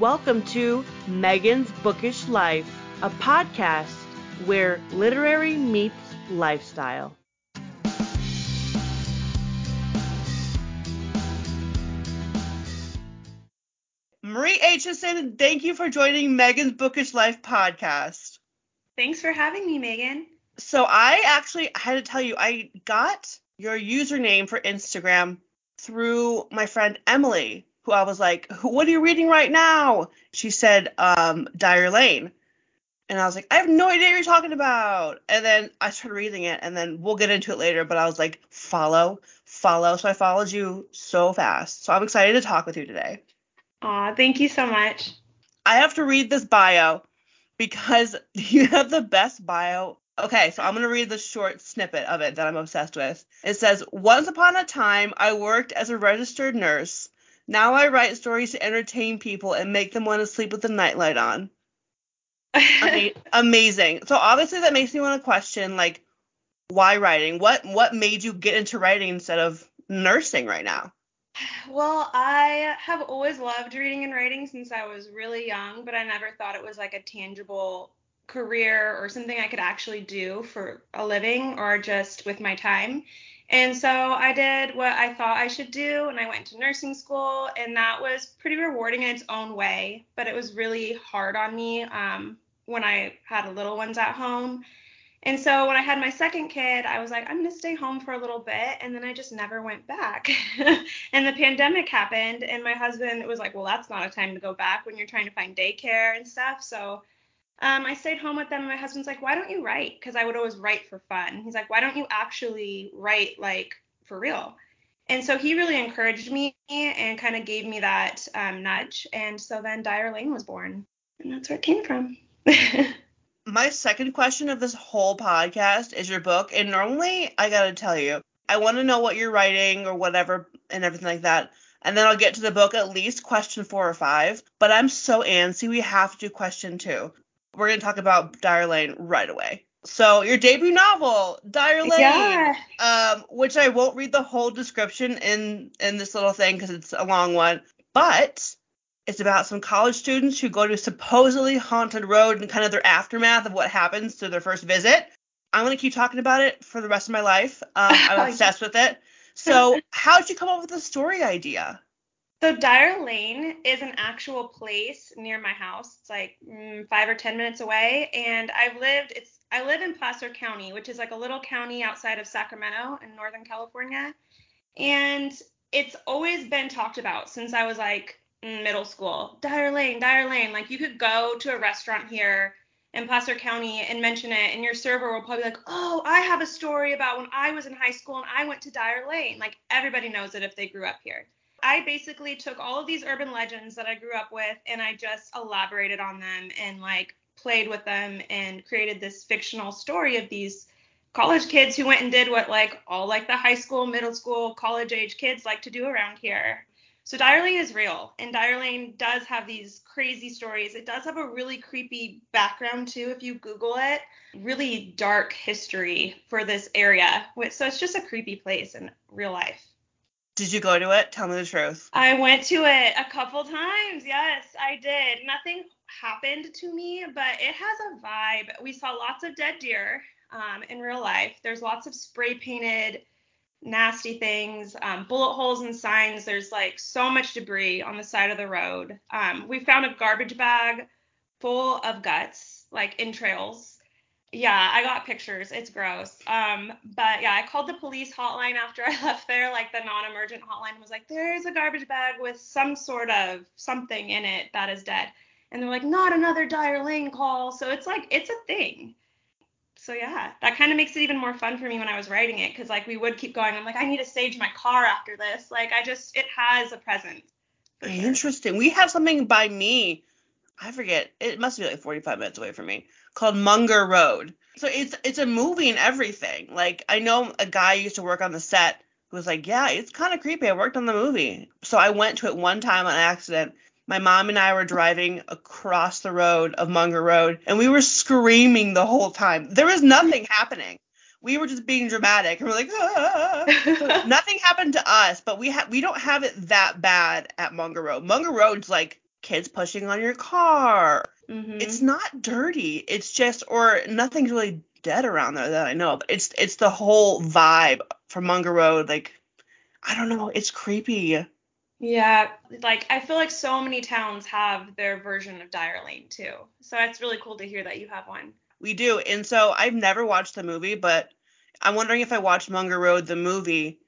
Welcome to Megan's Bookish Life, a podcast where literary meets lifestyle. Marie Aitchison, thank you for joining Megan's Bookish Life podcast. Thanks for having me, Megan. So I actually had to tell you, I got your username for Instagram through my friend Emily, who I was like, "What are you reading right now?" She said, um, "Dyer Lane," and I was like, "I have no idea what you're talking about." And then I started reading it, and then we'll get into it later. But I was like, "Follow, follow." So I followed you so fast. So I'm excited to talk with you today. Aw, thank you so much. I have to read this bio because you have the best bio. Okay, so I'm going to read the short snippet of it that I'm obsessed with. It says, Once upon a time, I worked as a registered nurse. Now I write stories to entertain people and make them want to sleep with the nightlight on. Ama- amazing. So obviously that makes me want to question like why writing? What what made you get into writing instead of nursing right now? Well, I have always loved reading and writing since I was really young, but I never thought it was like a tangible career or something I could actually do for a living or just with my time. And so I did what I thought I should do, and I went to nursing school, and that was pretty rewarding in its own way. But it was really hard on me um, when I had little ones at home. And so when I had my second kid, I was like, I'm going to stay home for a little bit. And then I just never went back. and the pandemic happened, and my husband was like, Well, that's not a time to go back when you're trying to find daycare and stuff. So um, I stayed home with them. And my husband's like, Why don't you write? Because I would always write for fun. He's like, Why don't you actually write like for real? And so he really encouraged me and kind of gave me that um, nudge. And so then Dyer Lane was born. And that's where it came from. my second question of this whole podcast is your book. And normally, I got to tell you, I want to know what you're writing or whatever and everything like that. And then I'll get to the book at least question four or five. But I'm so antsy, we have to do question two. We're going to talk about Dyer Lane right away. So your debut novel, Dyer Lane, yeah. um, which I won't read the whole description in in this little thing because it's a long one, but it's about some college students who go to a supposedly haunted road and kind of their aftermath of what happens to their first visit. I'm gonna keep talking about it for the rest of my life. Um, I'm obsessed with it. So, how did you come up with the story idea? So Dyer Lane is an actual place near my house. It's like mm, five or ten minutes away, and I've lived. It's I live in Placer County, which is like a little county outside of Sacramento in Northern California, and it's always been talked about since I was like middle school. Dyer Lane, Dyer Lane. Like you could go to a restaurant here in Placer County and mention it, and your server will probably be like, oh, I have a story about when I was in high school and I went to Dyer Lane. Like everybody knows it if they grew up here. I basically took all of these urban legends that I grew up with and I just elaborated on them and like played with them and created this fictional story of these college kids who went and did what like all like the high school, middle school, college age kids like to do around here. So Dyer is real, and Dyer Lane does have these crazy stories. It does have a really creepy background too, if you Google it. Really dark history for this area. So it's just a creepy place in real life. Did you go to it? Tell me the truth. I went to it a couple times. Yes, I did. Nothing happened to me, but it has a vibe. We saw lots of dead deer um, in real life. There's lots of spray painted nasty things, um, bullet holes and signs. There's like so much debris on the side of the road. Um, we found a garbage bag full of guts, like entrails. Yeah, I got pictures. It's gross. Um, but yeah, I called the police hotline after I left there. Like the non-emergent hotline was like, "There's a garbage bag with some sort of something in it that is dead." And they're like, "Not another Dyer Lane call." So it's like it's a thing so yeah, that kind of makes it even more fun for me when I was writing it because like we would keep going. I'm like, I need to stage my car after this. Like I just it has a presence. Sure. Interesting. We have something by me. I forget. It must be like 45 minutes away from me. Called Munger Road. So it's it's a movie and everything. Like I know a guy used to work on the set who was like, yeah, it's kind of creepy. I worked on the movie. So I went to it one time on accident my mom and I were driving across the road of Munger Road, and we were screaming the whole time. There was nothing happening. We were just being dramatic, and we're like, ah. nothing happened to us, but we have we don't have it that bad at Munger Road. Munger Road's like kids pushing on your car. Mm-hmm. It's not dirty. It's just or nothing's really dead around there that I know. But it's it's the whole vibe from Munger Road. Like I don't know. It's creepy. Yeah, like I feel like so many towns have their version of Dyer Lane too. So it's really cool to hear that you have one. We do. And so I've never watched the movie, but I'm wondering if I watched Munger Road the movie,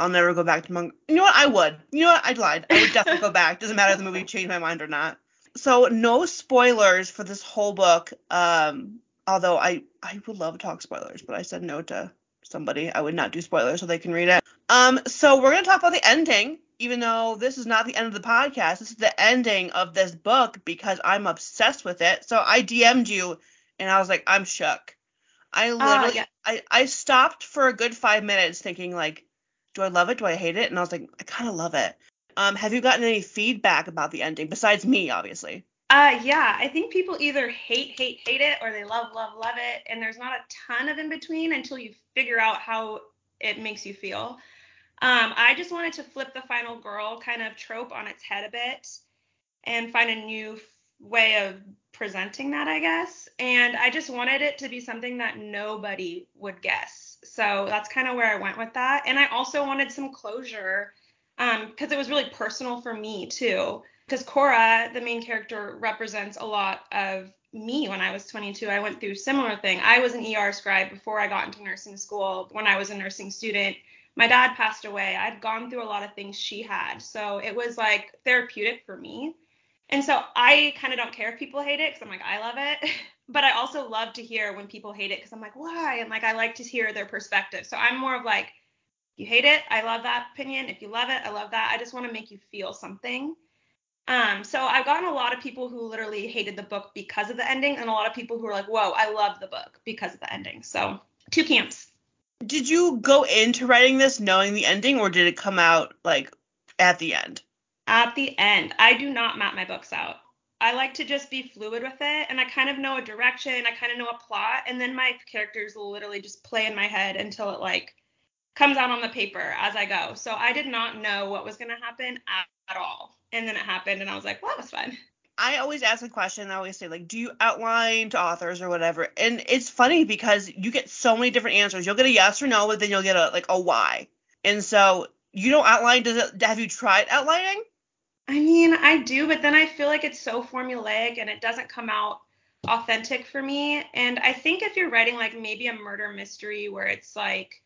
I'll never go back to Munger. You know what? I would. You know what? I'd lied. I would definitely go back. Doesn't matter if the movie changed my mind or not. So no spoilers for this whole book. Um, although I I would love to talk spoilers, but I said no to somebody. I would not do spoilers so they can read it. Um, so we're gonna talk about the ending, even though this is not the end of the podcast. This is the ending of this book because I'm obsessed with it. So I DM'd you and I was like, I'm shook. I literally yeah. I, I stopped for a good five minutes thinking like, do I love it? Do I hate it? And I was like, I kind of love it. Um, have you gotten any feedback about the ending besides me, obviously? Uh, yeah, I think people either hate, hate, hate it, or they love, love, love it, and there's not a ton of in between until you figure out how it makes you feel. Um, I just wanted to flip the final girl kind of trope on its head a bit and find a new f- way of presenting that, I guess. And I just wanted it to be something that nobody would guess. So that's kind of where I went with that. And I also wanted some closure because um, it was really personal for me too. Because Cora, the main character, represents a lot of me when I was 22. I went through similar thing. I was an ER scribe before I got into nursing school. When I was a nursing student, my dad passed away. I'd gone through a lot of things she had, so it was like therapeutic for me. And so I kind of don't care if people hate it because I'm like I love it, but I also love to hear when people hate it because I'm like why? And like I like to hear their perspective. So I'm more of like you hate it, I love that opinion. If you love it, I love that. I just want to make you feel something. Um, so I've gotten a lot of people who literally hated the book because of the ending, and a lot of people who are like, "Whoa, I love the book because of the ending." So two camps. Did you go into writing this knowing the ending, or did it come out like at the end? At the end, I do not map my books out. I like to just be fluid with it, and I kind of know a direction, I kind of know a plot, and then my characters will literally just play in my head until it like comes out on the paper as I go. So I did not know what was going to happen at, at all. And then it happened, and I was like, well, that was fun. I always ask a question. I always say like, do you outline to authors or whatever? And it's funny because you get so many different answers. You'll get a yes or no, but then you'll get a like a why. And so you don't outline. Does it? Have you tried outlining? I mean, I do, but then I feel like it's so formulaic and it doesn't come out authentic for me. And I think if you're writing like maybe a murder mystery where it's like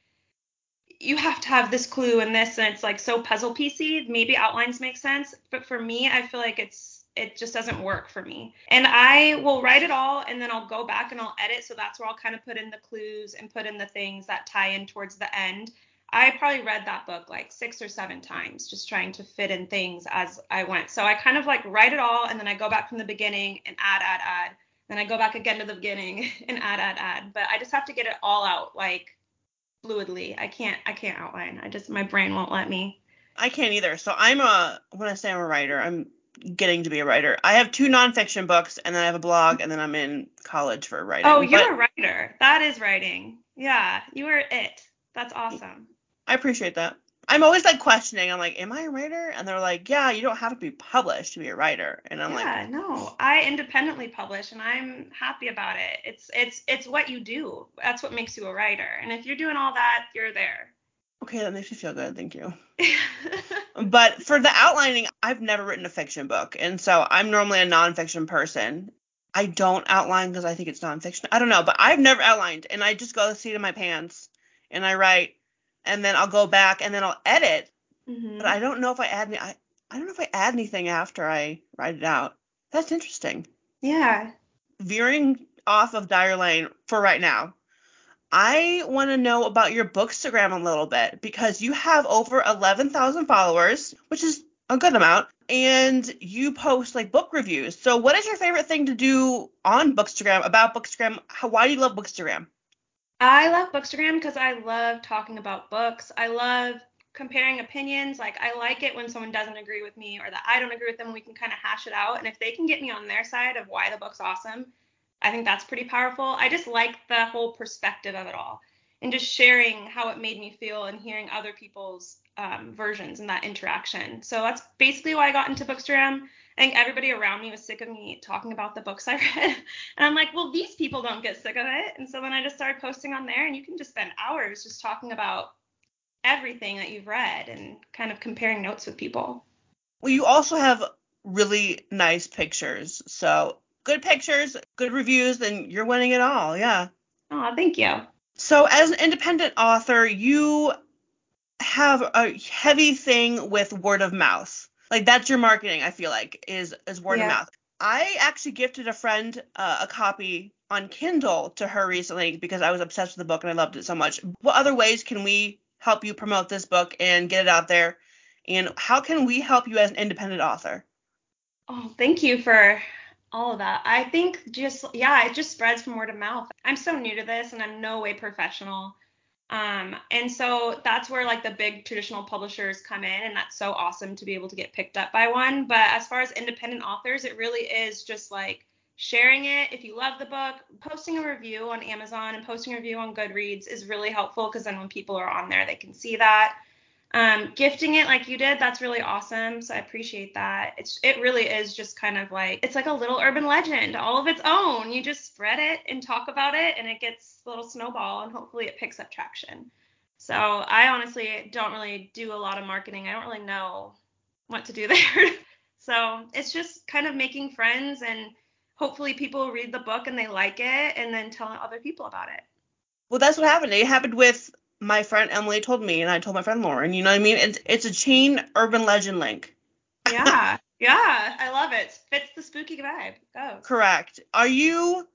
you have to have this clue and this and it's like so puzzle piecey maybe outlines make sense. But for me i feel like it's it just doesn't work for me. And i will write it all and then i'll go back and i'll edit. So that's where i'll kind of put in the clues and put in the things that tie in towards the end i probably read that book like six or seven times just trying to fit in things as i went so i kind of like write it all and then i go back from the beginning and add add add then i go back again to the beginning and add add add but i just have to get it all out like fluidly. I can't I can't outline. I just my brain won't let me. I can't either. So I'm a when I say I'm a writer, I'm getting to be a writer. I have two nonfiction books and then I have a blog and then I'm in college for writing. Oh, you're but, a writer. That is writing. Yeah, you are it. That's awesome. I appreciate that. I'm always like questioning. I'm like, am I a writer? And they're like, yeah, you don't have to be published to be a writer. And I'm yeah, like, yeah, no, I independently publish and I'm happy about it. It's it's it's what you do. That's what makes you a writer. And if you're doing all that, you're there. Okay, that makes me feel good. Thank you. but for the outlining, I've never written a fiction book, and so I'm normally a nonfiction person. I don't outline because I think it's nonfiction. I don't know, but I've never outlined, and I just go to the seat of my pants and I write and then I'll go back and then I'll edit. Mm-hmm. But I don't know if I add any. I, I don't know if I add anything after I write it out. That's interesting. Yeah. Veering off of Dyer Lane for right now, I want to know about your Bookstagram a little bit because you have over 11,000 followers, which is a good amount, and you post like book reviews. So, what is your favorite thing to do on Bookstagram about Bookstagram? How, why do you love Bookstagram? I love Bookstagram because I love talking about books. I love comparing opinions. Like I like it when someone doesn't agree with me or that I don't agree with them. We can kind of hash it out. And if they can get me on their side of why the book's awesome, I think that's pretty powerful. I just like the whole perspective of it all and just sharing how it made me feel and hearing other people's um, versions and that interaction. So that's basically why I got into Bookstagram. I think everybody around me was sick of me talking about the books I read. And I'm like, well, these people don't get sick of it. And so then I just started posting on there, and you can just spend hours just talking about everything that you've read and kind of comparing notes with people. Well, you also have really nice pictures. So good pictures, good reviews, and you're winning it all. Yeah. Oh, thank you. So as an independent author, you have a heavy thing with word of mouth. Like that's your marketing, I feel like, is is word yeah. of mouth. I actually gifted a friend uh, a copy on Kindle to her recently because I was obsessed with the book and I loved it so much. What other ways can we help you promote this book and get it out there? And how can we help you as an independent author? Oh, thank you for all of that. I think just yeah, it just spreads from word of mouth. I'm so new to this and I'm no way professional. Um, and so that's where like the big traditional publishers come in, and that's so awesome to be able to get picked up by one. But as far as independent authors, it really is just like sharing it. If you love the book, posting a review on Amazon and posting a review on Goodreads is really helpful because then when people are on there, they can see that. Um, gifting it like you did, that's really awesome. So I appreciate that. It's it really is just kind of like it's like a little urban legend, all of its own. You just spread it and talk about it, and it gets a little snowball, and hopefully it picks up traction. So I honestly don't really do a lot of marketing. I don't really know what to do there. so it's just kind of making friends and hopefully people read the book and they like it and then telling other people about it. Well, that's what happened. It happened with my friend Emily told me, and I told my friend Lauren. You know what I mean? It's it's a chain urban legend link. Yeah, yeah, I love it. Fits the spooky vibe. Go. Correct. Are you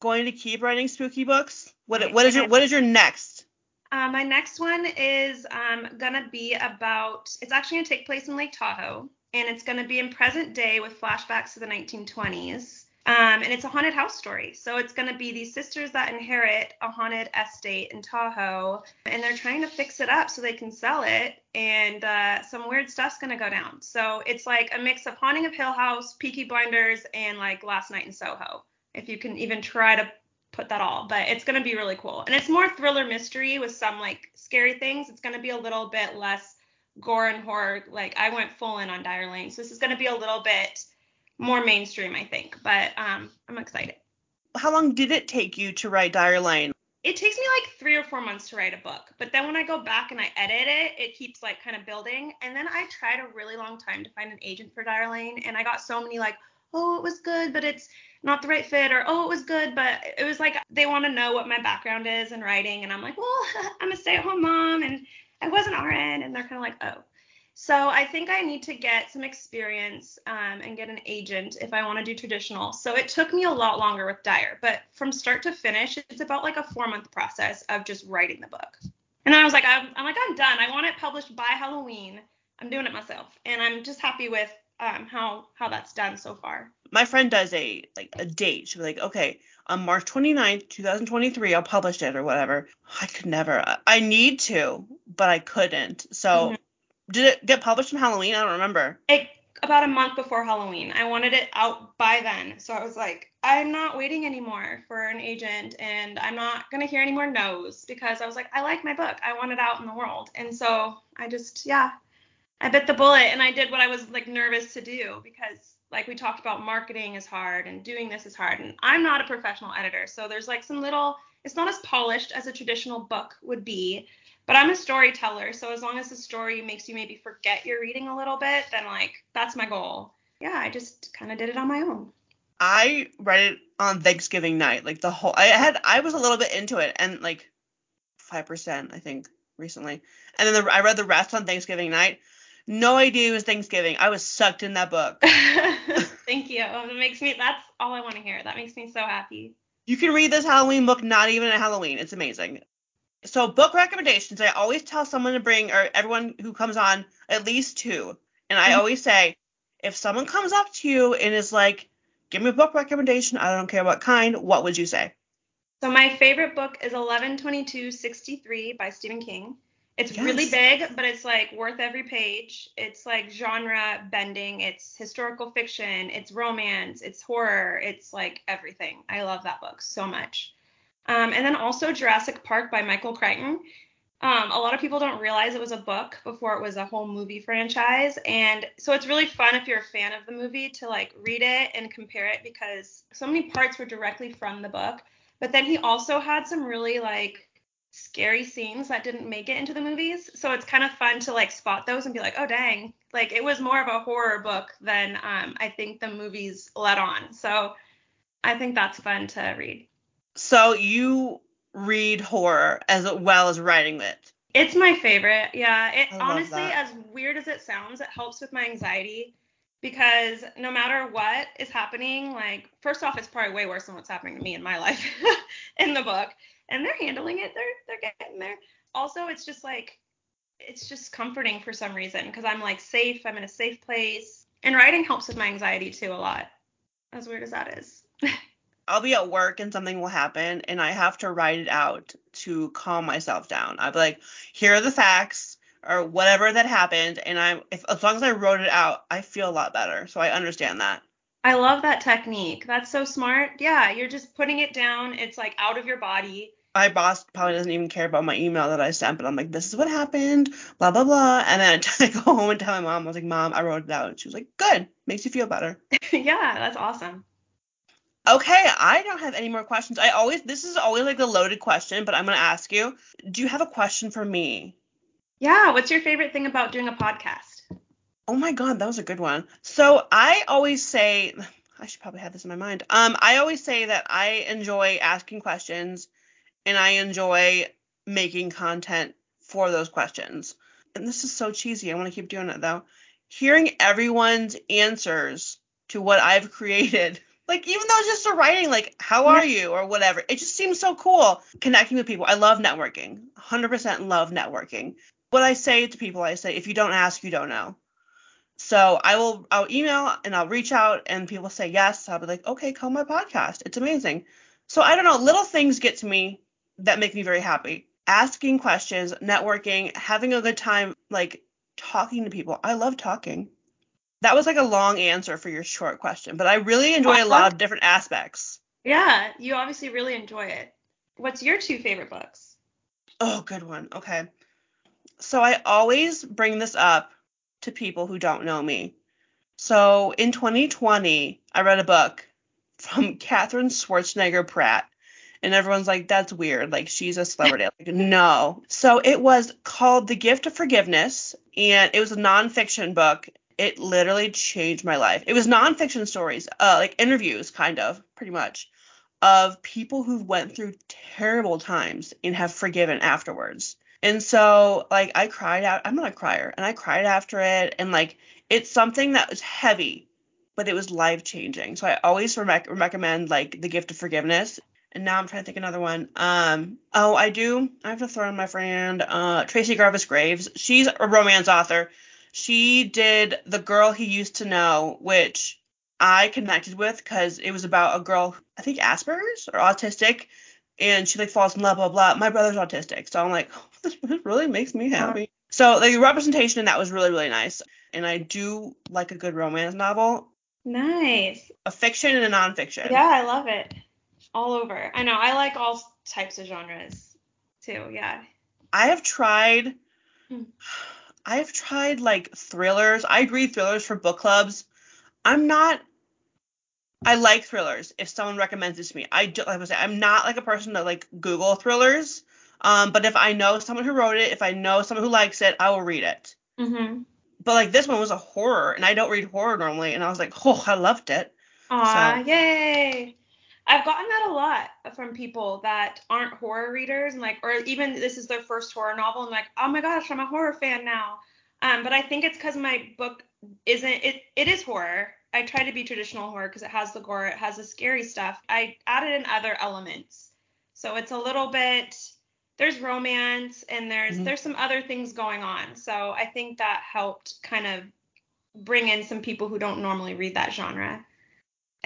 going to keep writing spooky books? What what is your what is your next? Uh, my next one is um, gonna be about. It's actually gonna take place in Lake Tahoe, and it's gonna be in present day with flashbacks to the 1920s. Um, and it's a haunted house story. So it's going to be these sisters that inherit a haunted estate in Tahoe, and they're trying to fix it up so they can sell it. And uh, some weird stuff's going to go down. So it's like a mix of Haunting of Hill House, Peaky Blinders, and like Last Night in Soho, if you can even try to put that all. But it's going to be really cool. And it's more thriller mystery with some like scary things. It's going to be a little bit less gore and horror. Like I went full in on Dyer Lane. So this is going to be a little bit more mainstream, I think. But um, I'm excited. How long did it take you to write Dyer Lane? It takes me like three or four months to write a book, but then when I go back and I edit it, it keeps like kind of building. And then I tried a really long time to find an agent for Dyer Lane, and I got so many like, oh, it was good, but it's not the right fit, or oh, it was good, but it was like they want to know what my background is in writing, and I'm like, well, I'm a stay-at-home mom, and I was an RN, and they're kind of like, oh. So I think I need to get some experience um, and get an agent if I want to do traditional. So it took me a lot longer with Dyer, but from start to finish, it's about like a four month process of just writing the book. And I was like, I'm, I'm like, I'm done. I want it published by Halloween. I'm doing it myself, and I'm just happy with um, how how that's done so far. My friend does a like a date. She'll be like, okay, on March 29th, 2023, I'll publish it or whatever. I could never. I need to, but I couldn't. So. Mm-hmm did it get published on Halloween? I don't remember. It about a month before Halloween. I wanted it out by then. So I was like, I'm not waiting anymore for an agent and I'm not going to hear any more no's because I was like, I like my book. I want it out in the world. And so I just, yeah, I bit the bullet and I did what I was like nervous to do because like we talked about marketing is hard and doing this is hard and I'm not a professional editor. So there's like some little it's not as polished as a traditional book would be. But I'm a storyteller, so as long as the story makes you maybe forget you're reading a little bit, then like that's my goal. Yeah, I just kind of did it on my own. I read it on Thanksgiving night, like the whole. I had I was a little bit into it, and like five percent, I think, recently. And then the, I read the rest on Thanksgiving night. No idea it was Thanksgiving. I was sucked in that book. Thank you. It makes me. That's all I want to hear. That makes me so happy. You can read this Halloween book not even at Halloween. It's amazing so book recommendations, I always tell someone to bring or everyone who comes on at least two. And I mm-hmm. always say, if someone comes up to you and is like, give me a book recommendation, I don't care what kind, what would you say? So my favorite book is 11/22/63 by Stephen King. It's yes. really big, but it's like worth every page. It's like genre bending. It's historical fiction. It's romance. It's horror. It's like everything. I love that book so much. Um, and then also Jurassic Park by Michael Crichton. Um, a lot of people don't realize it was a book before it was a whole movie franchise. And so it's really fun if you're a fan of the movie to like read it and compare it because so many parts were directly from the book. But then he also had some really like scary scenes that didn't make it into the movies. So it's kind of fun to like spot those and be like, oh dang, like it was more of a horror book than um, I think the movies let on. So I think that's fun to read. So you read horror as well as writing it. It's my favorite. Yeah. It honestly, that. as weird as it sounds, it helps with my anxiety because no matter what is happening, like first off, it's probably way worse than what's happening to me in my life in the book. And they're handling it. They're they're getting there. Also, it's just like it's just comforting for some reason because I'm like safe. I'm in a safe place. And writing helps with my anxiety too a lot. As weird as that is. I'll be at work and something will happen and I have to write it out to calm myself down. I'll be like, here are the facts or whatever that happened and I if as long as I wrote it out, I feel a lot better. So I understand that. I love that technique. That's so smart. Yeah, you're just putting it down. It's like out of your body. My boss probably doesn't even care about my email that I sent, but I'm like, this is what happened, blah blah blah. And then I go home and tell my mom, I was like, Mom, I wrote it out. And she was like, Good, makes you feel better. yeah, that's awesome. Okay, I don't have any more questions. I always this is always like the loaded question, but I'm gonna ask you, do you have a question for me? Yeah, what's your favorite thing about doing a podcast? Oh my god, that was a good one. So I always say I should probably have this in my mind. Um, I always say that I enjoy asking questions and I enjoy making content for those questions. And this is so cheesy. I want to keep doing it though. Hearing everyone's answers to what I've created. Like even though it's just a writing, like how are you or whatever, it just seems so cool connecting with people. I love networking. 100% love networking. What I say to people, I say if you don't ask, you don't know. So I will I'll email and I'll reach out and people say yes. I'll be like, okay, call my podcast. It's amazing. So I don't know, little things get to me that make me very happy. Asking questions, networking, having a good time, like talking to people. I love talking. That was like a long answer for your short question, but I really enjoy a lot of different aspects. Yeah, you obviously really enjoy it. What's your two favorite books? Oh, good one. Okay. So I always bring this up to people who don't know me. So in 2020, I read a book from Katherine Schwarzenegger Pratt. And everyone's like, that's weird. Like, she's a celebrity. Like, no. So it was called The Gift of Forgiveness, and it was a nonfiction book. It literally changed my life. It was nonfiction stories, uh, like interviews, kind of, pretty much, of people who went through terrible times and have forgiven afterwards. And so, like, I cried out. I'm not a crier, and I cried after it. And like, it's something that was heavy, but it was life changing. So I always re- recommend like The Gift of Forgiveness. And now I'm trying to think another one. Um, oh, I do. I have to throw in my friend uh, Tracey Garvis Graves. She's a romance author. She did The Girl He Used to Know, which I connected with because it was about a girl, I think Asperger's or autistic, and she like falls in love, blah blah. My brother's autistic, so I'm like, oh, this really makes me uh-huh. happy. So the representation in that was really really nice, and I do like a good romance novel, Nice. a fiction and a nonfiction. Yeah, I love it. All over. I know. I like all types of genres too. Yeah. I have tried. Hmm. I have tried like thrillers. I read thrillers for book clubs. I'm not. I like thrillers if someone recommends it to me. I do, like I say, I'm not like a person that like Google thrillers. Um, but if I know someone who wrote it, if I know someone who likes it, I will read it. Mhm. But like this one was a horror, and I don't read horror normally, and I was like, oh, I loved it. Aw, So- yay. I've gotten that a lot from people that aren't horror readers and like or even this is their first horror novel and like, "Oh my gosh, I'm a horror fan now." Um, but I think it's cuz my book isn't it it is horror. I try to be traditional horror because it has the gore, it has the scary stuff. I added in other elements. So it's a little bit there's romance and there's Mhm. there's some other things going on. So I think that helped kind of bring in some people who don't normally read that genre.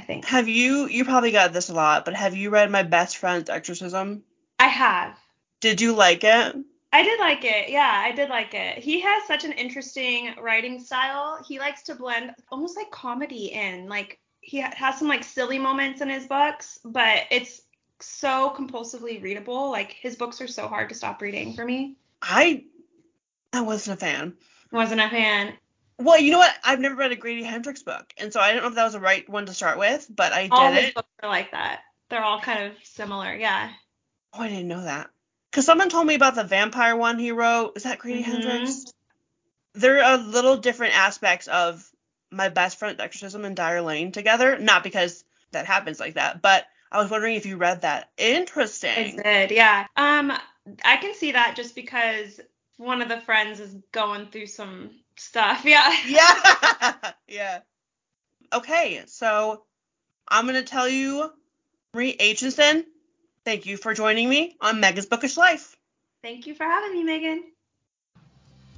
I think. Have you? You probably got this a lot, but have you read My Best Friend's Exorcism? I have. Did you like it? I did like it. Yeah, I did like it. He has such an interesting writing style. He likes to blend almost like comedy in. Like he has some like silly moments in his books, but it's so compulsively readable. Like his books are so hard to stop reading for me. I I wasn't a fan. Wasn't a fan. Well, you know what? I've never read a Grady Hendrix book, and so I don't know if that was the right one to start with, but I did all his it. books are like that. They're all kind of similar. Yeah. Oh, I didn't know that. Because someone told me about the vampire one he wrote. Is that Grady Mhm. Hendrix? There are little different aspects of my best friend's exorcism and Dyer Lane together. Not because that happens like that, but I was wondering if you read that. Interesting. I did. Yeah. Um, I can see that just because one of the friends is going through some stuff. Yeah. Yeah. yeah. Okay, so I'm gonna tell you, Marie Aitchison, thank you for joining me on Megan's Bookish Life. Thank you for having me, Megan.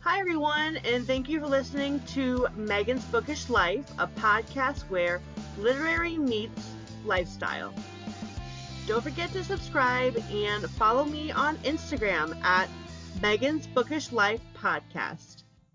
Hi, everyone, and thank you for listening to Megan's Bookish Life, a podcast where literary meets lifestyle. Don't forget to subscribe and follow me on Instagram at Megan's Bookish Life Podcast.